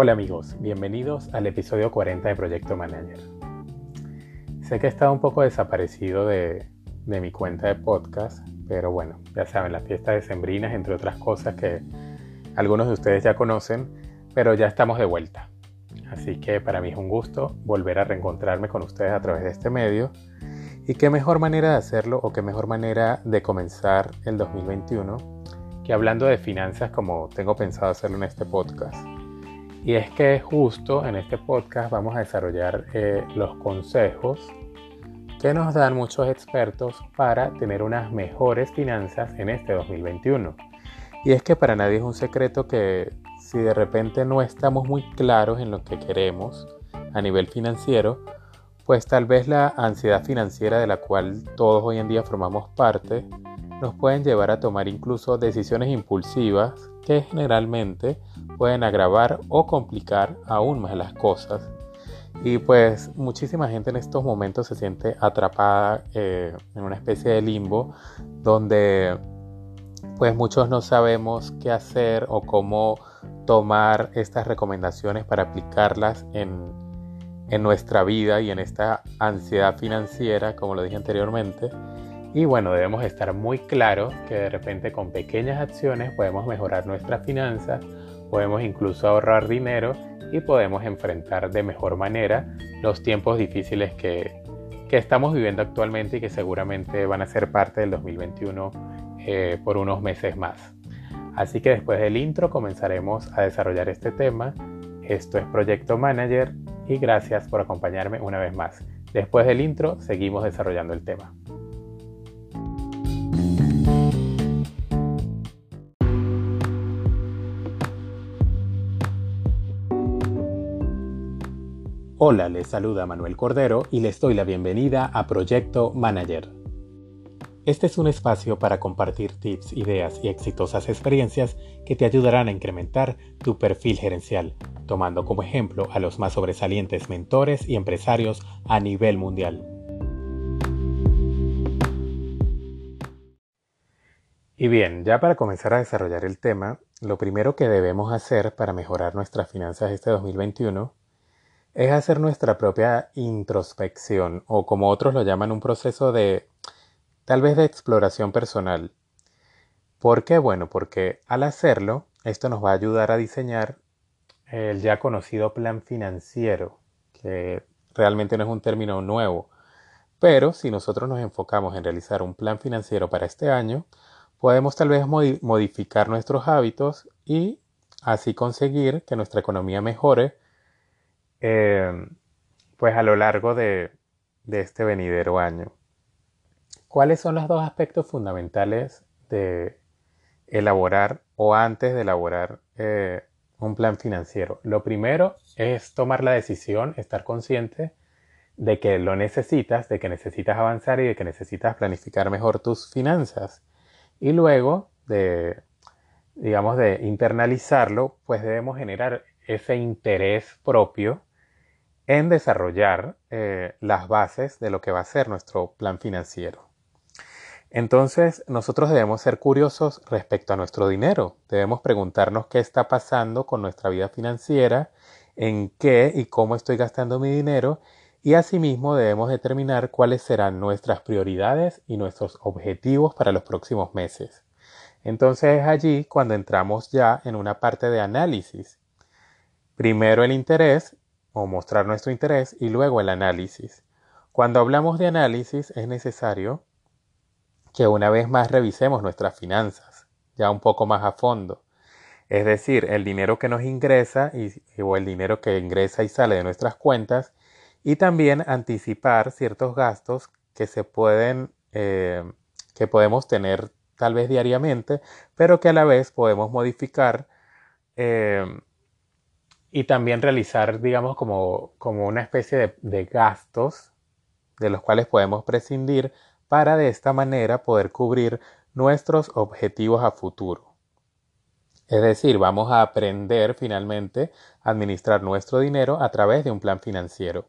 Hola amigos, bienvenidos al episodio 40 de Proyecto Manager. Sé que he estado un poco desaparecido de, mi cuenta de podcast, pero bueno, ya saben, las fiestas decembrinas, entre otras cosas que algunos de ustedes ya conocen, pero ya estamos de vuelta. Así que para mí es un gusto volver a reencontrarme con ustedes a través de este medio. Y qué mejor manera de hacerlo o qué mejor manera de comenzar el 2021 que hablando de finanzas como tengo pensado hacerlo en este podcast. Y es que justo en este podcast vamos a desarrollar eh, los consejos que nos dan muchos expertos para tener unas mejores finanzas en este 2021. Y es que para nadie es un secreto que si de repente no estamos muy claros en lo que queremos a nivel financiero, pues tal vez la ansiedad financiera de la cual todos hoy en día formamos parte nos pueden llevar a tomar incluso decisiones impulsivas que generalmente pueden agravar o complicar aún más las cosas. Y pues muchísima gente en estos momentos se siente atrapada eh, en una especie de limbo donde pues muchos no sabemos qué hacer o cómo tomar estas recomendaciones para aplicarlas en, en nuestra vida y en esta ansiedad financiera, como lo dije anteriormente. Y bueno, debemos estar muy claros que de repente con pequeñas acciones podemos mejorar nuestras finanzas, podemos incluso ahorrar dinero y podemos enfrentar de mejor manera los tiempos difíciles que, estamos viviendo actualmente y que seguramente van a ser parte del 2021 eh, por unos meses más. Así que después del intro comenzaremos a desarrollar este tema. Esto es Proyecto Manager y gracias por acompañarme una vez más. Después del intro seguimos desarrollando el tema. Hola, les saluda Manuel Cordero y les doy la bienvenida a Proyecto Manager. Este es un espacio para compartir tips, ideas y exitosas experiencias que te ayudarán a incrementar tu perfil gerencial, tomando como ejemplo a los más sobresalientes mentores y empresarios a nivel mundial. Y bien, ya para comenzar a desarrollar el tema, lo primero que debemos hacer para mejorar nuestras finanzas este 2021 es hacer nuestra propia introspección o como otros lo llaman un proceso de tal vez de exploración personal. ¿Por qué? Bueno, porque al hacerlo, esto nos va a ayudar a diseñar el ya conocido plan financiero, que realmente no es un término nuevo, pero si nosotros nos enfocamos en realizar un plan financiero para este año, podemos tal vez modificar nuestros hábitos y así conseguir que nuestra economía mejore eh, pues a lo largo de, este venidero año. ¿Cuáles son los dos aspectos fundamentales de elaborar o antes de elaborar eh, un plan financiero? Lo primero es tomar la decisión, estar consciente de que lo necesitas, de que necesitas avanzar y de que necesitas planificar mejor tus finanzas. Y luego de, digamos, de internalizarlo, pues debemos generar ese interés propio en desarrollar eh, las bases de lo que va a ser nuestro plan financiero. Entonces, nosotros debemos ser curiosos respecto a nuestro dinero. Debemos preguntarnos qué está pasando con nuestra vida financiera, en qué y cómo estoy gastando mi dinero y asimismo debemos determinar cuáles serán nuestras prioridades y nuestros objetivos para los próximos meses. Entonces es allí cuando entramos ya en una parte de análisis. Primero el interés o mostrar nuestro interés y luego el análisis. Cuando hablamos de análisis es necesario que una vez más revisemos nuestras finanzas, ya un poco más a fondo. Es decir, el dinero que nos ingresa y, o el dinero que ingresa y sale de nuestras cuentas y también anticipar ciertos gastos que se pueden, eh, que podemos tener tal vez diariamente, pero que a la vez podemos modificar eh, y también realizar, digamos, como, como una especie de, de gastos de los cuales podemos prescindir para de esta manera poder cubrir nuestros objetivos a futuro. Es decir, vamos a aprender finalmente a administrar nuestro dinero a través de un plan financiero.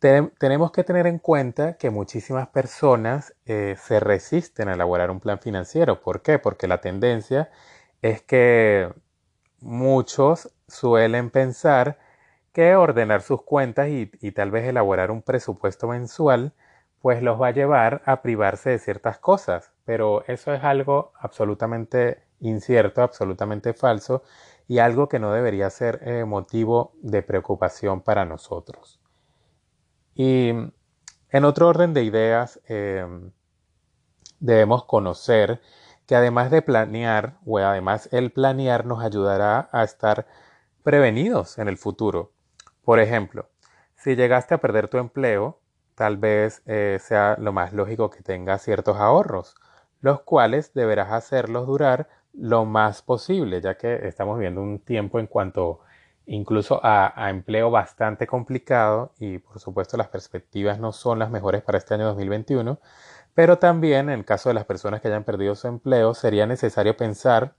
tenemos que tener en cuenta que muchísimas personas eh, se resisten a elaborar un plan financiero. ¿Por qué? Porque la tendencia es que muchos suelen pensar que ordenar sus cuentas y, tal vez elaborar un presupuesto mensual pues los va a llevar a privarse de ciertas cosas, pero eso es algo absolutamente incierto, absolutamente falso y algo que no debería ser eh, motivo de preocupación para nosotros. Y en otro orden de ideas, em, debemos conocer que además de planear, o además el planear nos ayudará a estar prevenidos en el futuro. Por ejemplo, si llegaste a perder tu empleo, tal vez eh, sea lo más lógico que tengas ciertos ahorros, los cuales deberás hacerlos durar lo más posible, ya que estamos viendo un tiempo en cuanto incluso a, empleo bastante complicado y por supuesto las perspectivas no son las mejores para este año 2021, pero también en caso de las personas que hayan perdido su empleo sería necesario pensar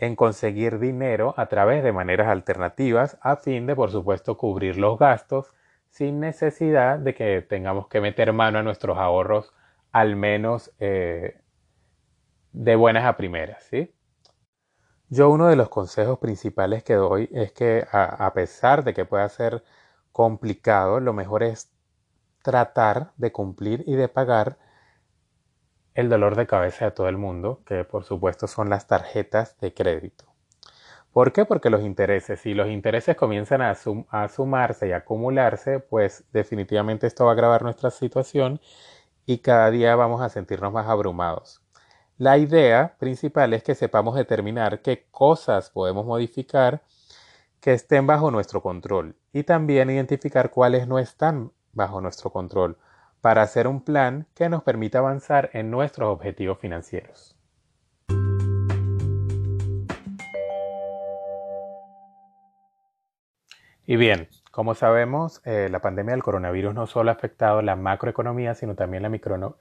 en conseguir dinero a través de maneras alternativas a fin de por supuesto cubrir los gastos sin necesidad de que tengamos que meter mano a nuestros ahorros al menos eh, de buenas a primeras, ¿sí? Yo uno de los consejos principales que doy es que a, pesar de que pueda ser complicado, lo mejor es tratar de cumplir y de pagar el dolor de cabeza de todo el mundo, que por supuesto son las tarjetas de crédito. ¿Por qué? Porque los intereses, si los intereses comienzan a, a, sumarse y acumularse, pues definitivamente esto va a agravar nuestra situación y cada día vamos a sentirnos más abrumados. La idea principal es que sepamos determinar qué cosas podemos modificar que estén bajo nuestro control y también identificar cuáles no están bajo nuestro control para hacer un plan que nos permita avanzar en nuestros objetivos financieros. Y bien, como sabemos, eh, la pandemia del coronavirus no solo ha afectado la macroeconomía, sino también la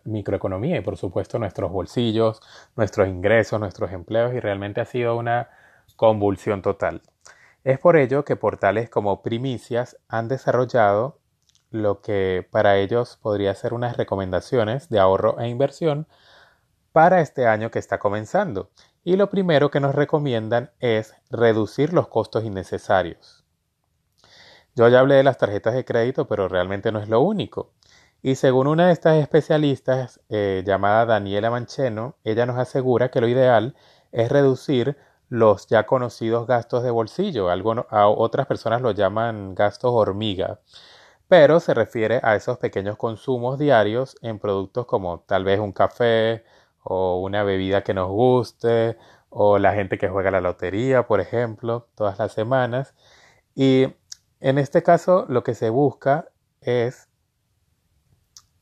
microeconomía y por supuesto nuestros bolsillos, nuestros ingresos, nuestros empleos y realmente ha sido una convulsión total. Es por ello que portales como Primicias han desarrollado lo que para ellos podría ser unas recomendaciones de ahorro e inversión para este año que está comenzando. Y lo primero que nos recomiendan es reducir los costos innecesarios. Yo ya hablé de las tarjetas de crédito, pero realmente no es lo único. Y según una de estas especialistas eh, llamada Daniela Mancheno, ella nos asegura que lo ideal es reducir los ya conocidos gastos de bolsillo. a otras personas lo llaman gastos hormiga, pero se refiere a esos pequeños consumos diarios en productos como tal vez un café o una bebida que nos guste o la gente que juega la lotería, por ejemplo, todas las semanas. Y en este caso, lo que se busca es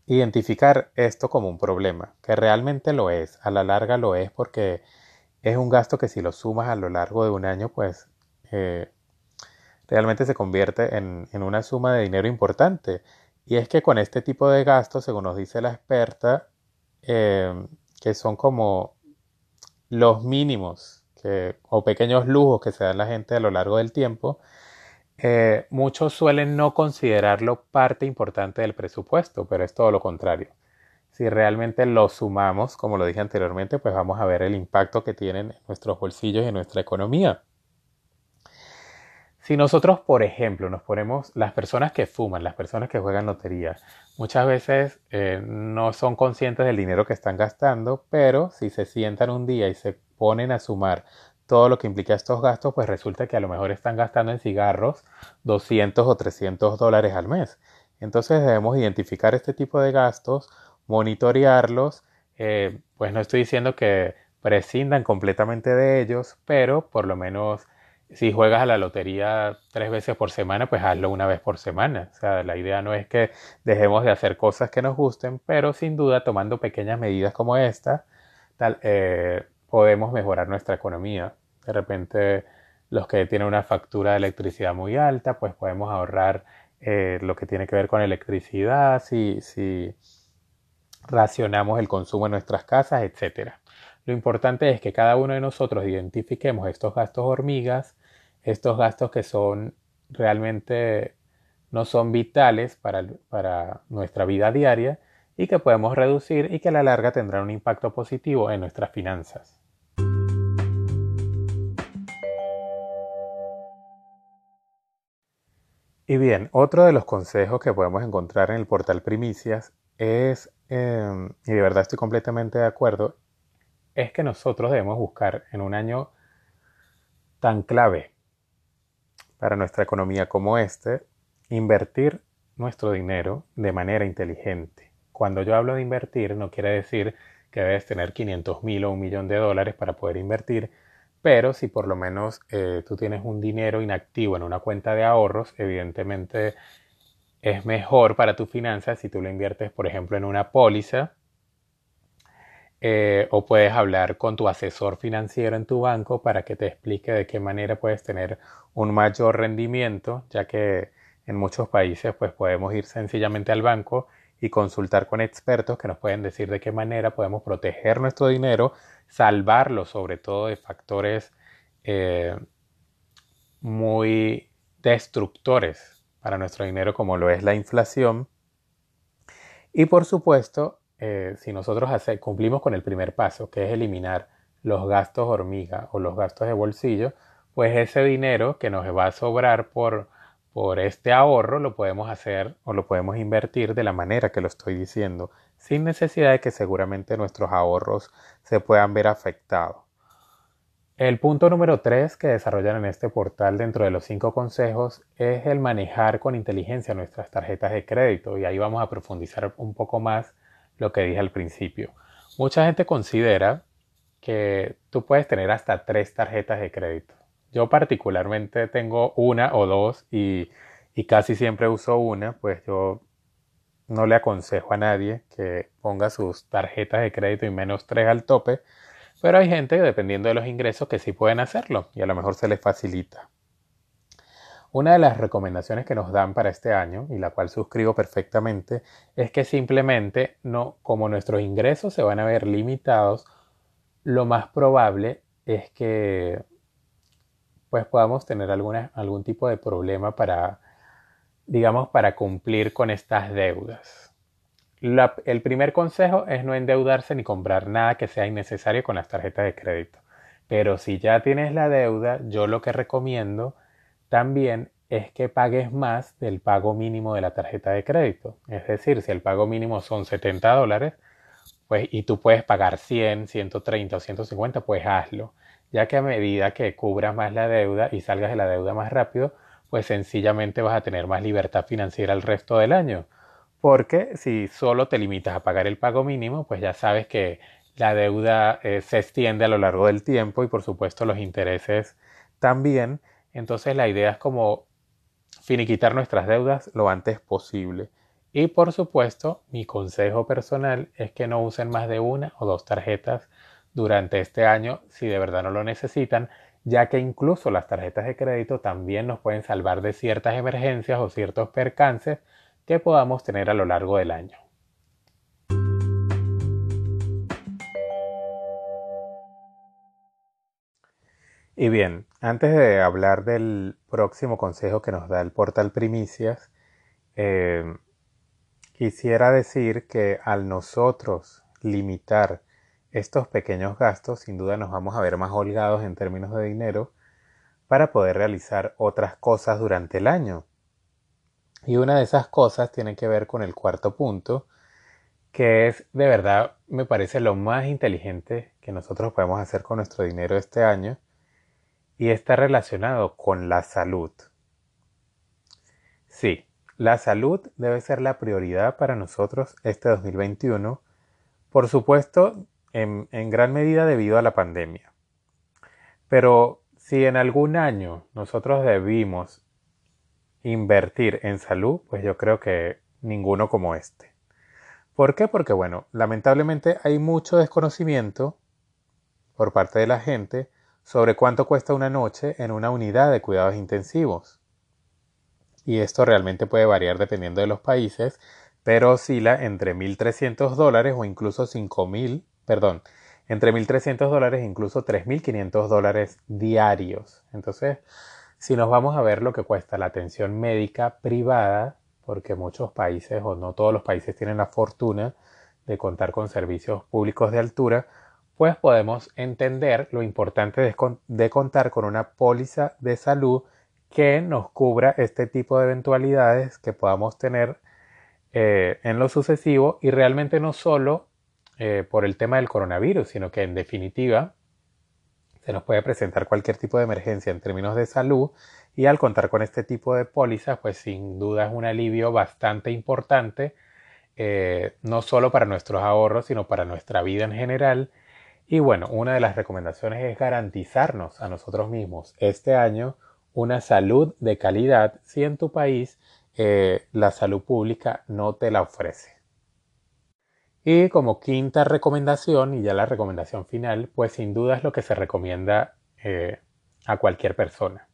identificar esto como un problema, que realmente lo es, a la larga lo es porque es un gasto que si lo sumas a lo largo de un año, pues eh, realmente se convierte en, una suma de dinero importante. Y es que con este tipo de gastos, según nos dice la experta, eh, que son como los mínimos o pequeños lujos que se dan la gente a lo largo del tiempo, eh, muchos suelen no considerarlo parte importante del presupuesto, pero es todo lo contrario. Si realmente lo sumamos, como lo dije anteriormente, pues vamos a ver el impacto que tienen en nuestros bolsillos y en nuestra economía. Si nosotros, por ejemplo, nos ponemos las personas que fuman, las personas que juegan lotería, muchas veces eh, no son conscientes del dinero que están gastando, pero si se sientan un día y se ponen a sumar todo lo que implica estos gastos, pues resulta que a lo mejor están gastando en cigarros 200 o 300 dólares al mes. Entonces debemos identificar este tipo de gastos, monitorearlos, eh, pues no estoy diciendo que prescindan completamente de ellos, pero por lo menos si juegas a la lotería tres veces por semana, pues hazlo una vez por semana. O sea, la idea no es que dejemos de hacer cosas que nos gusten, pero sin duda tomando pequeñas medidas como esta, tal, eh, podemos mejorar nuestra economía. De repente, los que tienen una factura de electricidad muy alta, pues podemos ahorrar eh, lo que tiene que ver con electricidad, si, si racionamos el consumo en nuestras casas, etc. Lo importante es que cada uno de nosotros identifiquemos estos gastos hormigas, estos gastos que son realmente no son vitales para, nuestra vida diaria y que podemos reducir y que a la larga tendrán un impacto positivo en nuestras finanzas. Y bien, otro de los consejos que podemos encontrar en el portal Primicias es, em, y de verdad estoy completamente de acuerdo, es que nosotros debemos buscar en un año tan clave para nuestra economía como este, invertir nuestro dinero de manera inteligente. Cuando yo hablo de invertir, no quiere decir que debes tener 500 mil o un millón de dólares para poder invertir, pero si por lo menos eh, tú tienes un dinero inactivo en una cuenta de ahorros, evidentemente es mejor para tus finanzas si tú lo inviertes, por ejemplo, en una póliza eh, o puedes hablar con tu asesor financiero en tu banco para que te explique de qué manera puedes tener un mayor rendimiento, ya que en muchos países pues podemos ir sencillamente al banco y consultar con expertos que nos pueden decir de qué manera podemos proteger nuestro dinero, salvarlo sobre todo de factores eh, muy destructores para nuestro dinero como lo es la inflación. Y por supuesto, eh, si nosotros cumplimos con el primer paso, que es eliminar los gastos hormiga o los gastos de bolsillo, pues ese dinero que nos va a sobrar por, por este ahorro lo podemos hacer o lo podemos invertir de la manera que lo estoy diciendo, sin necesidad de que seguramente nuestros ahorros se puedan ver afectados. El punto número 3 que desarrollan en este portal dentro de los cinco consejos es el manejar con inteligencia nuestras tarjetas de crédito y ahí vamos a profundizar un poco más lo que dije al principio. Mucha gente considera que tú puedes tener hasta tres tarjetas de crédito. Yo particularmente tengo una o dos y, casi siempre uso una, pues yo no le aconsejo a nadie que ponga sus tarjetas de crédito y menos tres al tope, pero hay gente, dependiendo de los ingresos, que sí pueden hacerlo y a lo mejor se les facilita. Una de las recomendaciones que nos dan para este año, y la cual suscribo perfectamente, es que simplemente no, como nuestros ingresos se van a ver limitados, lo más probable es que pues podamos tener alguna, algún tipo de problema para, digamos, para cumplir con estas deudas. el primer consejo es no endeudarse ni comprar nada que sea innecesario con las tarjetas de crédito. Pero si ya tienes la deuda, yo lo que recomiendo también es que pagues más del pago mínimo de la tarjeta de crédito. Es decir, si el pago mínimo son 70 dólares, pues y tú puedes pagar 100, 130 o 150, pues hazlo. Ya que a medida que cubras más la deuda y salgas de la deuda más rápido, pues sencillamente vas a tener más libertad financiera el resto del año. Porque si solo te limitas a pagar el pago mínimo, pues ya sabes que la deuda eh, se extiende a lo largo del tiempo y por supuesto los intereses también. Entonces la idea es como finiquitar nuestras deudas lo antes posible. Y por supuesto, mi consejo personal es que no usen más de una o dos tarjetas durante este año si de verdad no lo necesitan, ya que incluso las tarjetas de crédito también nos pueden salvar de ciertas emergencias o ciertos percances que podamos tener a lo largo del año. Y bien, antes de hablar del próximo consejo que nos da el portal Primicias, eh, quisiera decir que al nosotros limitar estos pequeños gastos, sin duda nos vamos a ver más holgados en términos de dinero para poder realizar otras cosas durante el año. Y una de esas cosas tiene que ver con el cuarto punto, que es de verdad, me parece lo más inteligente que nosotros podemos hacer con nuestro dinero este año, y está relacionado con la salud. Sí, la salud debe ser la prioridad para nosotros este 2021, por supuesto, en, gran medida debido a la pandemia. Pero si en algún año nosotros debimos invertir en salud, pues yo creo que ninguno como este. ¿Por qué? Porque bueno, lamentablemente hay mucho desconocimiento por parte de la gente sobre cuánto cuesta una noche en una unidad de cuidados intensivos. Y esto realmente puede variar dependiendo de los países, pero oscila entre 1.300 dólares o incluso 5.000, perdón, entre 1.300 dólares e incluso 3.500 dólares diarios. Entonces, si nos vamos a ver lo que cuesta la atención médica privada, porque muchos países o no todos los países tienen la fortuna de contar con servicios públicos de altura, pues podemos entender lo importante de, contar con una póliza de salud que nos cubra este tipo de eventualidades que podamos tener eh, en lo sucesivo y realmente no solo eh, por el tema del coronavirus, sino que en definitiva se nos puede presentar cualquier tipo de emergencia en términos de salud y al contar con este tipo de pólizas, pues sin duda es un alivio bastante importante, eh, no solo para nuestros ahorros, sino para nuestra vida en general. Y bueno, una de las recomendaciones es garantizarnos a nosotros mismos este año una salud de calidad si en tu país eh, la salud pública no te la ofrece. Y como quinta recomendación, y ya la recomendación final, pues sin duda es lo que se recomienda eh, a cualquier persona.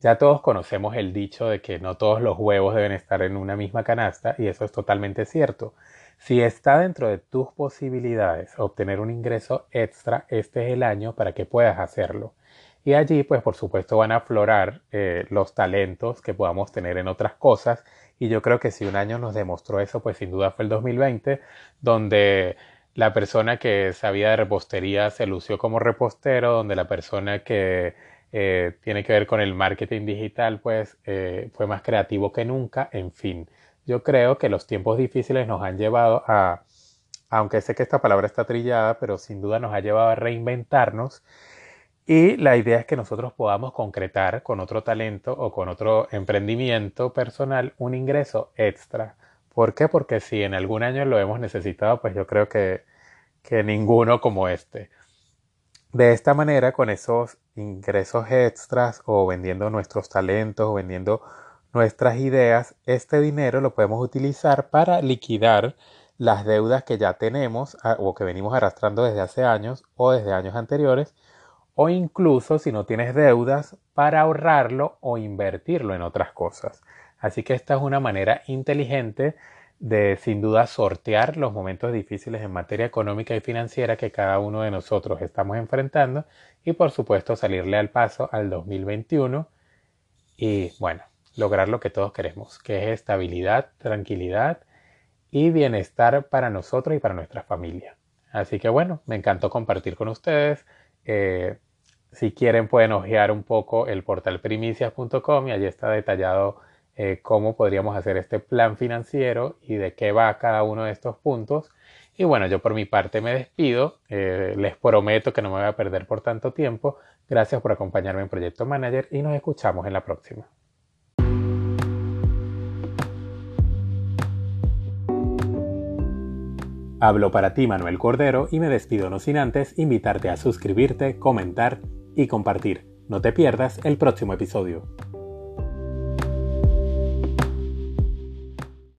Ya todos conocemos el dicho de que no todos los huevos deben estar en una misma canasta y eso es totalmente cierto. Si está dentro de tus posibilidades obtener un ingreso extra, este es el año para que puedas hacerlo. Y allí, pues por supuesto, van a aflorar eh, los talentos que podamos tener en otras cosas. Y yo creo que si un año nos demostró eso, pues sin duda fue el 2020, donde la persona que sabía de repostería se lució como repostero, donde la persona que eh, tiene que ver con el marketing digital, pues eh, fue más creativo que nunca. En fin, yo creo que los tiempos difíciles nos han llevado a, aunque sé que esta palabra está trillada, pero sin duda nos ha llevado a reinventarnos y la idea es que nosotros podamos concretar con otro talento o con otro emprendimiento personal un ingreso extra. ¿Por qué? Porque si en algún año lo hemos necesitado, pues yo creo que, que ninguno como este. De esta manera, con esos ingresos extras o vendiendo nuestros talentos o vendiendo nuestras ideas, este dinero lo podemos utilizar para liquidar las deudas que ya tenemos o que venimos arrastrando desde hace años o desde años anteriores o incluso si no tienes deudas para ahorrarlo o invertirlo en otras cosas. Así que esta es una manera inteligente de sin duda sortear los momentos difíciles en materia económica y financiera que cada uno de nosotros estamos enfrentando y por supuesto salirle al paso al 2021 y bueno, lograr lo que todos queremos, que es estabilidad, tranquilidad y bienestar para nosotros y para nuestra familia. Así que bueno, me encantó compartir con ustedes. Eh, si quieren pueden hojear un poco el portal primicias.com y allí está detallado eh, cómo podríamos hacer este plan financiero y de qué va cada uno de estos puntos. Y bueno, yo por mi parte me despido. Eh, les prometo que no me voy a perder por tanto tiempo. Gracias por acompañarme en Proyecto Manager y nos escuchamos en la próxima. Hablo para ti Manuel Cordero y me despido no sin antes invitarte a suscribirte, comentar y compartir. No te pierdas el próximo episodio.